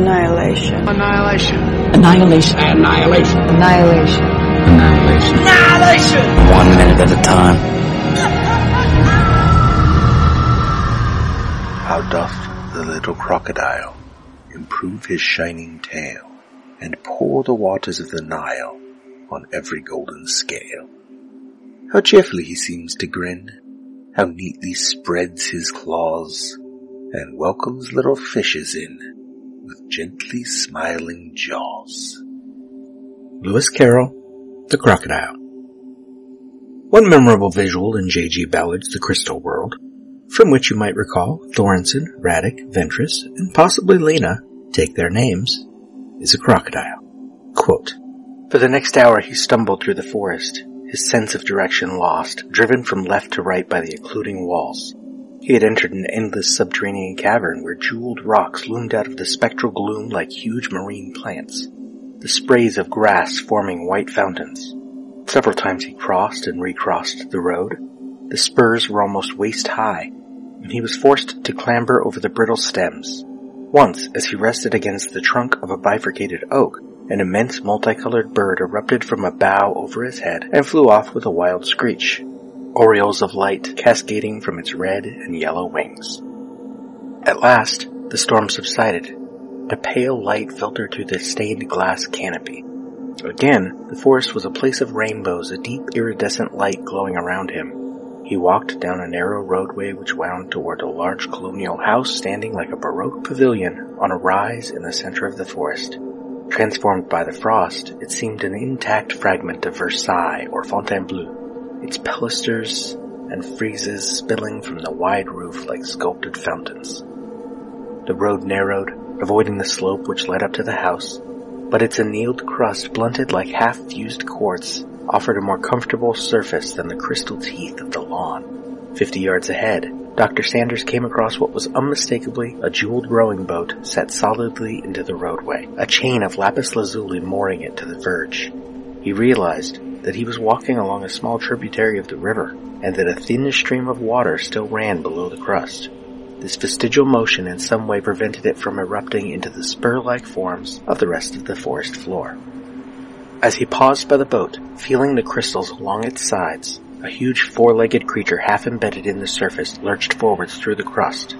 Annihilation. Annihilation. Annihilation. Annihilation. Annihilation. Annihilation. Annihilation! One minute at a time. How doth the little crocodile improve his shining tail and pour the waters of the Nile on every golden scale? How cheerfully he seems to grin, how neatly spreads his claws and welcomes little fishes in with gently smiling jaws. Lewis Carroll, The Crocodile. One memorable visual in J.G. Ballard's The Crystal World, from which you might recall Thorensen, Radek, Ventress, and possibly Lena take their names, is a crocodile. Quote, For the next hour he stumbled through the forest, his sense of direction lost, driven from left to right by the occluding walls. He had entered an endless subterranean cavern where jeweled rocks loomed out of the spectral gloom like huge marine plants, the sprays of grass forming white fountains. Several times he crossed and recrossed the road. The spurs were almost waist high, and he was forced to clamber over the brittle stems. Once, as he rested against the trunk of a bifurcated oak, an immense multicolored bird erupted from a bough over his head and flew off with a wild screech aureoles of light cascading from its red and yellow wings. At last, the storm subsided. A pale light filtered through the stained glass canopy. Again, the forest was a place of rainbows, a deep iridescent light glowing around him. He walked down a narrow roadway which wound toward a large colonial house standing like a baroque pavilion on a rise in the center of the forest. Transformed by the frost, it seemed an intact fragment of Versailles or Fontainebleau its pilasters and friezes spilling from the wide roof like sculpted fountains. The road narrowed, avoiding the slope which led up to the house, but its annealed crust, blunted like half-fused quartz, offered a more comfortable surface than the crystal teeth of the lawn. Fifty yards ahead, Dr. Sanders came across what was unmistakably a jeweled rowing boat set solidly into the roadway, a chain of lapis lazuli mooring it to the verge. He realized that he was walking along a small tributary of the river, and that a thin stream of water still ran below the crust. This vestigial motion in some way prevented it from erupting into the spur-like forms of the rest of the forest floor. As he paused by the boat, feeling the crystals along its sides, a huge four-legged creature half embedded in the surface lurched forwards through the crust.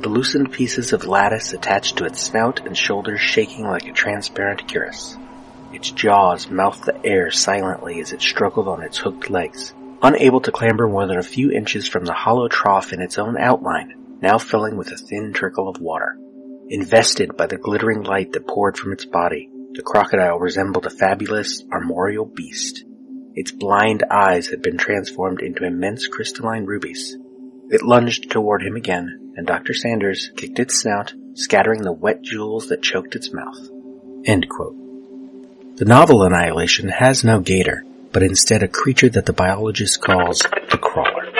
The loosened pieces of lattice attached to its snout and shoulders shaking like a transparent cuirass. Its jaws mouthed the air silently as it struggled on its hooked legs, unable to clamber more than a few inches from the hollow trough in its own outline, now filling with a thin trickle of water. Invested by the glittering light that poured from its body, the crocodile resembled a fabulous armorial beast. Its blind eyes had been transformed into immense crystalline rubies. It lunged toward him again, and Dr. Sanders kicked its snout, scattering the wet jewels that choked its mouth. End quote. The novel Annihilation has no gator, but instead a creature that the biologist calls the crawler.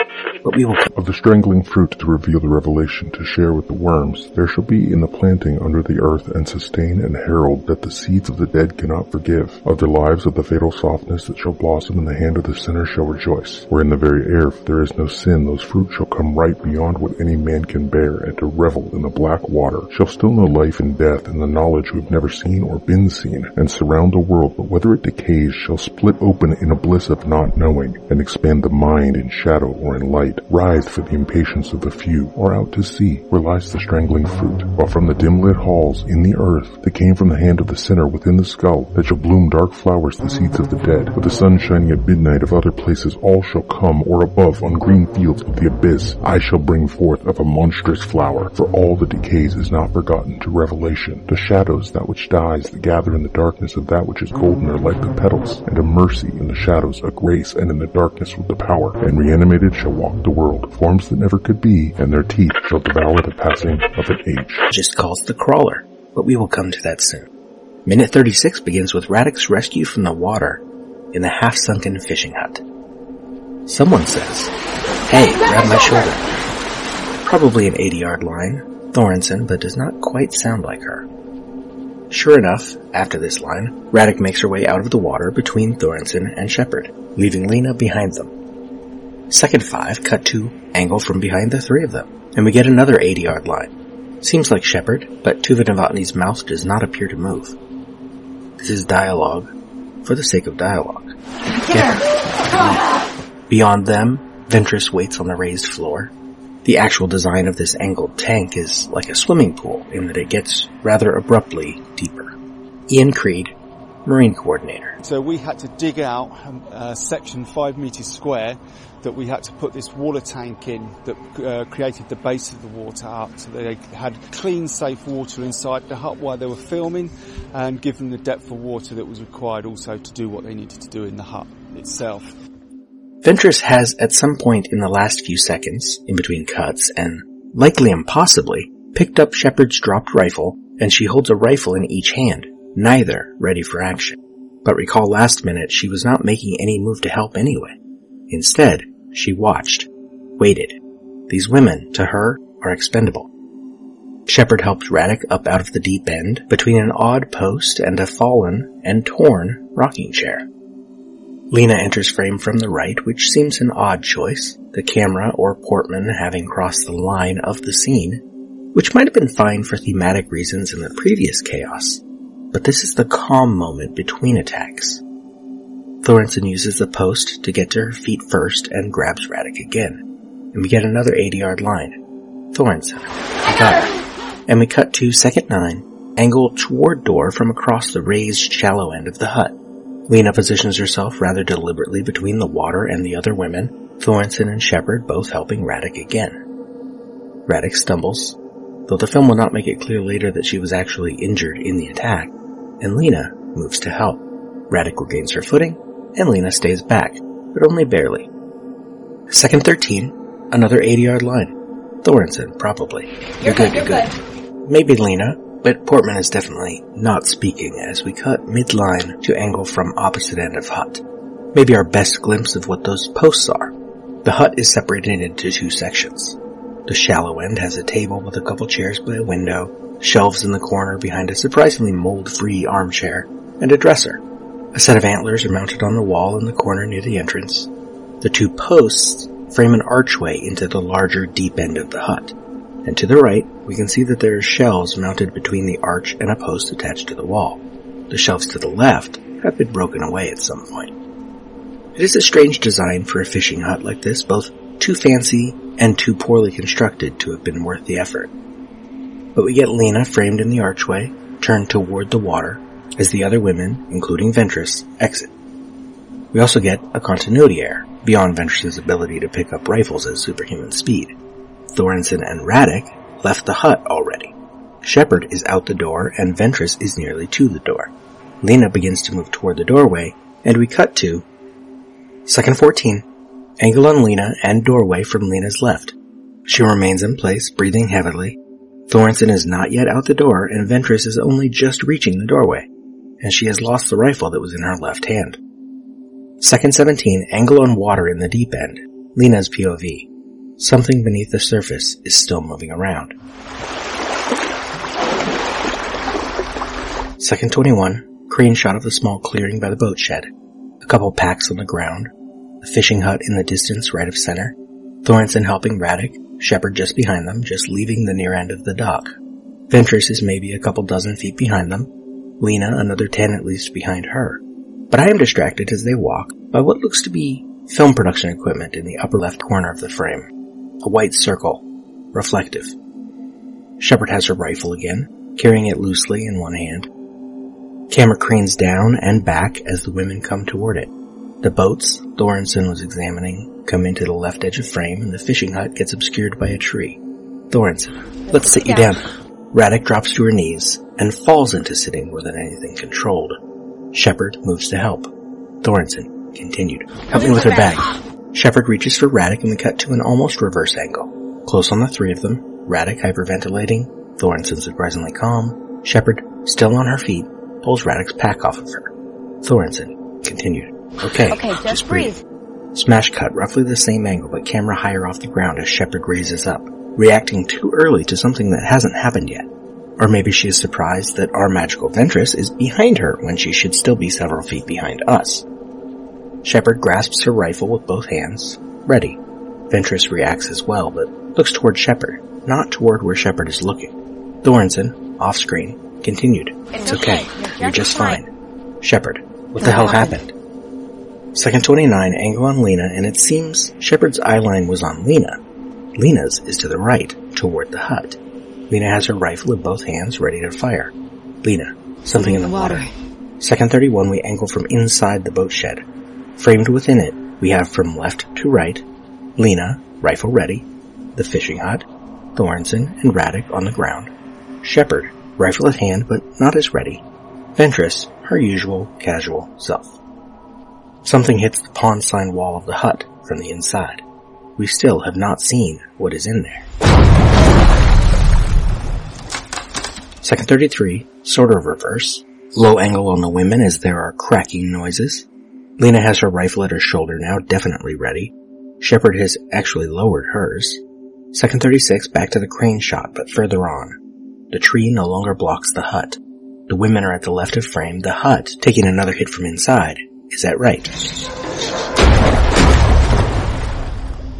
But we will of the strangling fruit to reveal the revelation to share with the worms, there shall be in the planting under the earth and sustain and herald that the seeds of the dead cannot forgive. Of their lives of the fatal softness that shall blossom in the hand of the sinner shall rejoice. Where in the very air there is no sin, those fruit shall come right beyond what any man can bear, and to revel in the black water, shall still know life and death and the knowledge we have never seen or been seen, and surround the world, but whether it decays shall split open in a bliss of not knowing, and expand the mind in shadow or in light, writhe for the impatience of the few, or out to sea, where lies the strangling fruit, while from the dim-lit halls in the earth that came from the hand of the sinner within the skull, that shall bloom dark flowers the seeds of the dead, with the sun shining at midnight of other places all shall come, or above on green fields of the abyss, I shall bring forth of a monstrous flower, for all that decays is not forgotten to revelation. The shadows, that which dies, that gather in the darkness of that which is golden are like the petals, and a mercy in the shadows, a grace, and in the darkness with the power, and reanimated shall walk the world, forms that never could be, and their teeth shall devour the passing of an age. just calls the crawler, but we will come to that soon. Minute 36 begins with Radek's rescue from the water in the half-sunken fishing hut. Someone says, Hey, grab my shoulder. Probably an ADR line, Thorensen, but does not quite sound like her. Sure enough, after this line, Radek makes her way out of the water between Thorensen and Shepard, leaving Lena behind them. Second five cut to angle from behind the three of them, and we get another ADR line. Seems like Shepard, but Tuva Novotny's mouth does not appear to move. This is dialogue for the sake of dialogue. Beyond them, Ventress waits on the raised floor. The actual design of this angled tank is like a swimming pool in that it gets rather abruptly deeper. Ian Creed, Marine Coordinator. So we had to dig out um, a section five metres square that we had to put this water tank in that uh, created the base of the water up so they had clean, safe water inside the hut while they were filming and give them the depth of water that was required also to do what they needed to do in the hut itself. Ventress has at some point in the last few seconds, in between cuts, and likely impossibly, picked up Shepard's dropped rifle and she holds a rifle in each hand, neither ready for action. But recall last minute she was not making any move to help anyway. Instead, she watched, waited. These women, to her, are expendable. Shepard helped Radek up out of the deep end between an odd post and a fallen and torn rocking chair. Lena enters frame from the right, which seems an odd choice, the camera or Portman having crossed the line of the scene, which might have been fine for thematic reasons in the previous chaos, but this is the calm moment between attacks. Thorensen uses the post to get to her feet first and grabs Radek again, and we get another ADR line. Thorensen, I got her. And we cut to second nine, angle toward door from across the raised shallow end of the hut. Lena positions herself rather deliberately between the water and the other women, Thorensen and Shepard both helping Radek again. Radek stumbles, though the film will not make it clear later that she was actually injured in the attack, and Lena moves to help. Radek gains her footing, and Lena stays back, but only barely. Second 13, another ADR line. Thorensen, probably. You're, good, you're good. Maybe Lena, but Portman is definitely not speaking as we cut midline to angle from opposite end of hut. Maybe our best glimpse of what those posts are. The hut is separated into two sections. The shallow end has a table with a couple chairs by a window, shelves in the corner behind a surprisingly mold-free armchair, and a dresser. A set of antlers are mounted on the wall in the corner near the entrance. The two posts frame an archway into the larger deep end of the hut. And to the right, we can see that there are shelves mounted between the arch and a post attached to the wall. The shelves to the left have been broken away at some point. It is a strange design for a fishing hut like this, both too fancy and too poorly constructed to have been worth the effort. But we get Lena framed in the archway, turned toward the water, as the other women, including Ventress, exit. We also get a continuity error, beyond Ventress's ability to pick up rifles at superhuman speed. Thorensen and Radek left the hut already. Shepard is out the door and Ventress is nearly to the door. Lena begins to move toward the doorway and we cut to Second 14. Angle on Lena and doorway from Lena's left. She remains in place, breathing heavily. Thorensen is not yet out the door and Ventress is only just reaching the doorway, and she has lost the rifle that was in her left hand. Second 17, angle on water in the deep end. Lena's POV. Something beneath the surface is still moving around. Second 21, crane shot of the small clearing by the boat shed. A couple packs on the ground. A fishing hut in the distance right of center. Thorensen helping Radek, Shepard just behind them, just leaving the near end of the dock. Ventress is maybe a couple dozen feet behind them. Lena another ten at least behind her. But I am distracted as they walk by what looks to be film production equipment in the upper left corner of the frame. A white circle. Reflective. Shepard has her rifle again, carrying it loosely in one hand. Camera cranes down and back as the women come toward it. The boats Thorensen was examining come into the left edge of frame and the fishing hut gets obscured by a tree. Thorensen, let's sit you down. Radek drops to her knees and falls into sitting more than anything controlled. Shepard moves to help. Thorensen continued. Help me with her bag. Shepard reaches for Radek and we cut to an almost reverse angle. Close on the three of them, Radek hyperventilating, Thorensen surprisingly calm, Shepard, still on her feet, pulls Radek's pack off of her. Thorensen continued. Okay, Okay, just, just breathe. Smash cut, roughly the same angle, but camera higher off the ground as Shepard raises up, reacting too early to something that hasn't happened yet. Or maybe she is surprised that our magical Ventress is behind her when she should still be several feet behind us. Shepard grasps her rifle with both hands, ready. Ventress reacts as well, but looks toward Shepard, not toward where Shepard is looking. Thorensen, off screen, continued. It's okay. You're just fine. Shepard, what the hell happened? Second 29, angle on Lena, and it seems Shepard's eyeline was on Lena. Lena's is to the right, toward the hut. Lena has her rifle in both hands, ready to fire. Lena, something in the water. Second 31, we angle from inside the boat shed. Framed within it, we have from left to right, Lena, rifle ready, the fishing hut, Thorensen and Radek on the ground, Shepard, rifle at hand but not as ready, Ventress, her usual casual self. Something hits the pawn sign wall of the hut from the inside. We still have not seen what is in there. Second 33, sort of reverse. Low angle on the women as there are cracking noises. Lena has her rifle at her shoulder now, definitely ready. Shepard has actually lowered hers. Second 36 back to the crane shot, but further on. The tree no longer blocks the hut. The women are at the left of frame. The hut, taking another hit from inside, is that right?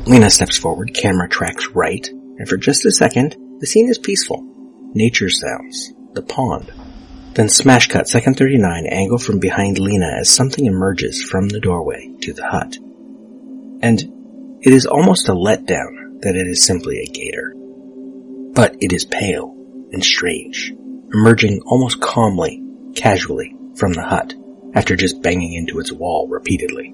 Lena steps forward, camera tracks right, and for just a second, the scene is peaceful. Nature sounds. The pond. Then smash cut second 39 angle from behind Lena as something emerges from the doorway to the hut. And it is almost a letdown that it is simply a gator. But it is pale and strange, emerging almost calmly, casually from the hut after just banging into its wall repeatedly.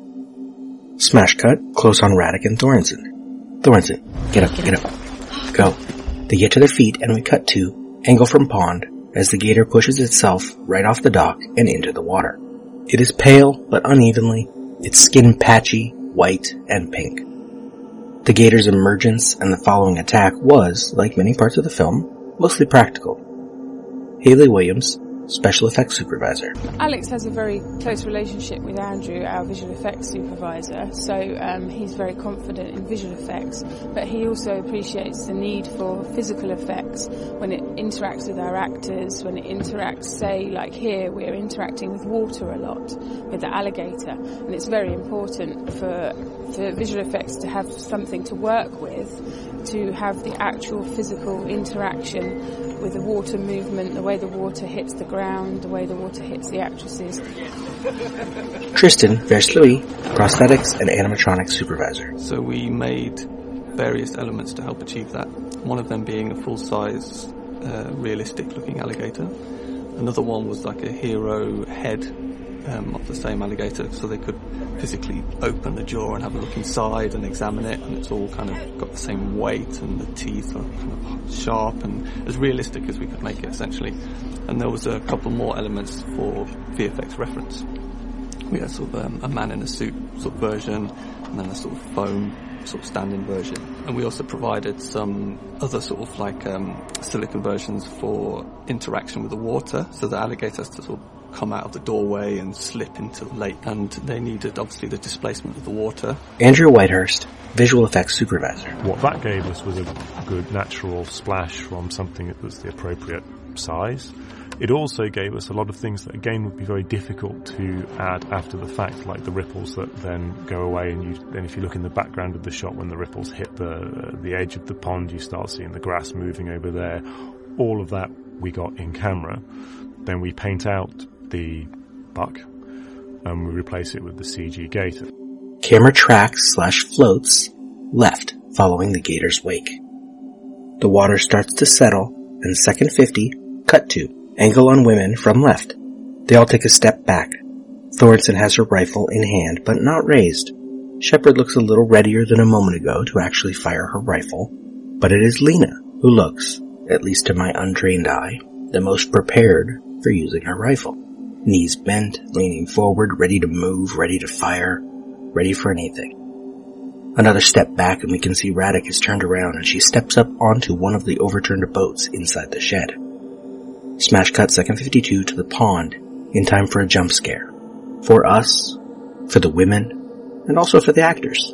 Smash cut, close on Radek and Thorensen. Thorensen, get up, get up. Go. They get to their feet and we cut to, angle from pond, as the gator pushes itself right off the dock and into the water. It is pale, but unevenly, its skin patchy, white, and pink. The gator's emergence and the following attack was, like many parts of the film, mostly practical. Haley Williams, special effects supervisor. Alex has a very close relationship with Andrew, our visual effects supervisor, so um, he's very confident in visual effects, but he also appreciates the need for physical effects when it interacts with our actors, when it interacts, say, like here, we're interacting with water a lot, with the alligator, and it's very important for, for visual effects to have something to work with, to have the actual physical interaction with the water movement, the way the water hits the ground, the way the water hits the actresses. Tristan Versluis, prosthetics and animatronics supervisor. So we made various elements to help achieve that. One of them being a full-size, uh, realistic-looking alligator. Another one was like a hero head um, of the same alligator, so they could physically open the jaw and have a look inside and examine it, and it's all kind of got the same weight, and the teeth are kind of sharp and as realistic as we could make it, essentially. And there was a couple more elements for VFX reference. We had sort of um, a man in a suit sort of version, and then a sort of foam sort of standing version. And we also provided some other sort of like um, silicon versions for interaction with the water, so the alligators to sort of come out of the doorway and slip into the lake. And they needed obviously the displacement of the water. Andrew Whitehurst, visual effects supervisor. What that gave us was a good natural splash from something that was the appropriate size. It also gave us a lot of things that again would be very difficult to add after the fact, like the ripples that then go away. And you, then if you look in the background of the shot, when the ripples hit the the edge of the pond, you start seeing the grass moving over there. All of that we got in camera. Then we paint out the buck and we replace it with the CG gator. Camera tracks slash floats left following the gator's wake. The water starts to settle and second 50 cut to angle on women from left. They all take a step back. Thorensen has her rifle in hand but not raised. Shepard looks a little readier than a moment ago to actually fire her rifle, but it is Lena who looks, at least to my untrained eye, the most prepared for using her rifle. Knees bent, leaning forward, ready to move, ready to fire, ready for anything. Another step back and we can see Radek has turned around and she steps up onto one of the overturned boats inside the shed. Smash cut second 52 to the pond in time for a jump scare. For us, for the women, and also for the actors.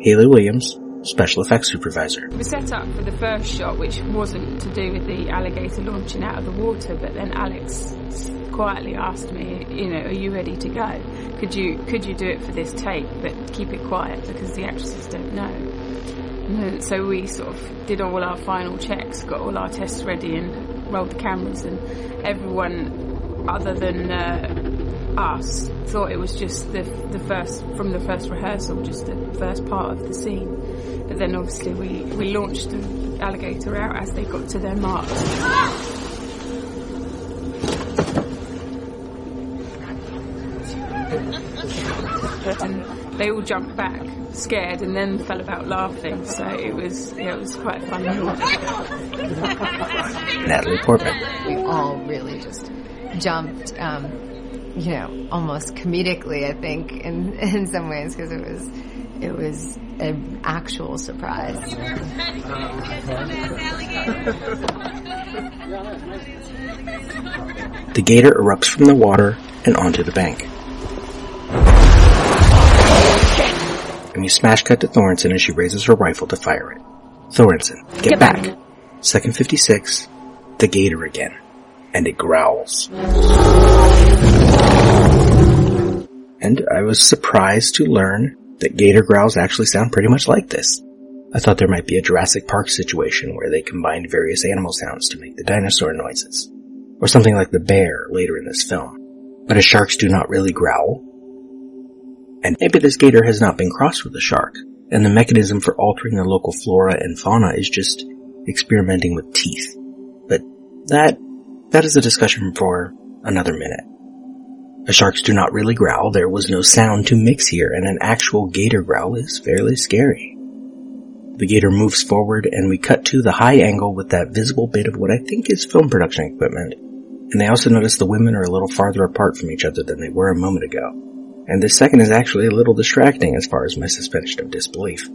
Haley Williams, special effects supervisor. We set up for the first shot, which wasn't to do with the alligator launching out of the water, but then Alex quietly asked me, you know, are you ready to go? Could you could you do it for this take, but keep it quiet because the actresses don't know. So we sort of did all our final checks, got all our tests ready, and rolled the cameras. And everyone, other than uh, us, thought it was just the the first from the first rehearsal, just the first part of the scene. But then obviously we we launched the alligator out as they got to their marks. They all jumped back, scared, and then fell about laughing. So it was, yeah, it was quite fun. Natalie Portman. we all really just jumped, um, you know, almost comedically, I think, in, in some ways, because it was, it was an actual surprise. The gator erupts from the water and onto the bank. And we smash cut to Thorensen as she raises her rifle to fire it. Thorensen, get, Get back. back. Second 56, the gator again. And it growls. And I was surprised to learn that gator growls actually sound pretty much like this. I thought there might be a Jurassic Park situation where they combined various animal sounds to make the dinosaur noises. Or something like the bear later in this film. But as sharks do not really growl. And maybe this gator has not been crossed with a shark, and the mechanism for altering the local flora and fauna is just experimenting with teeth. But that, that is a discussion for another minute. The sharks do not really growl, there was no sound to mix here, and an actual gator growl is fairly scary. The gator moves forward, and we cut to the high angle with that visible bit of what I think is film production equipment. And I also notice the women are a little farther apart from each other than they were a moment ago. And this second is actually a little distracting as far as my suspension of disbelief.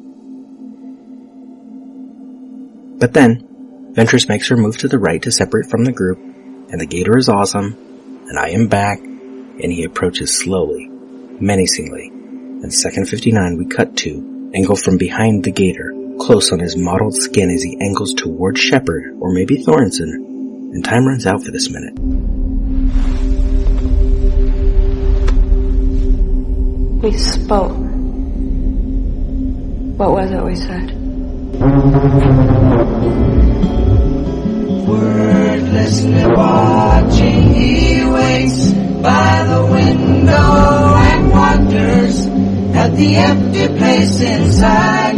But then, Ventress makes her move to the right to separate from the group, and the gator is awesome, and I am back, and he approaches slowly, menacingly, and second 59 we cut to, angle from behind the gator, close on his mottled skin as he angles towards Shepard, or maybe Thorensen, and time runs out for this minute. We spoke. What was it we said? Wordlessly watching, he waits by the window and wonders at the empty place inside.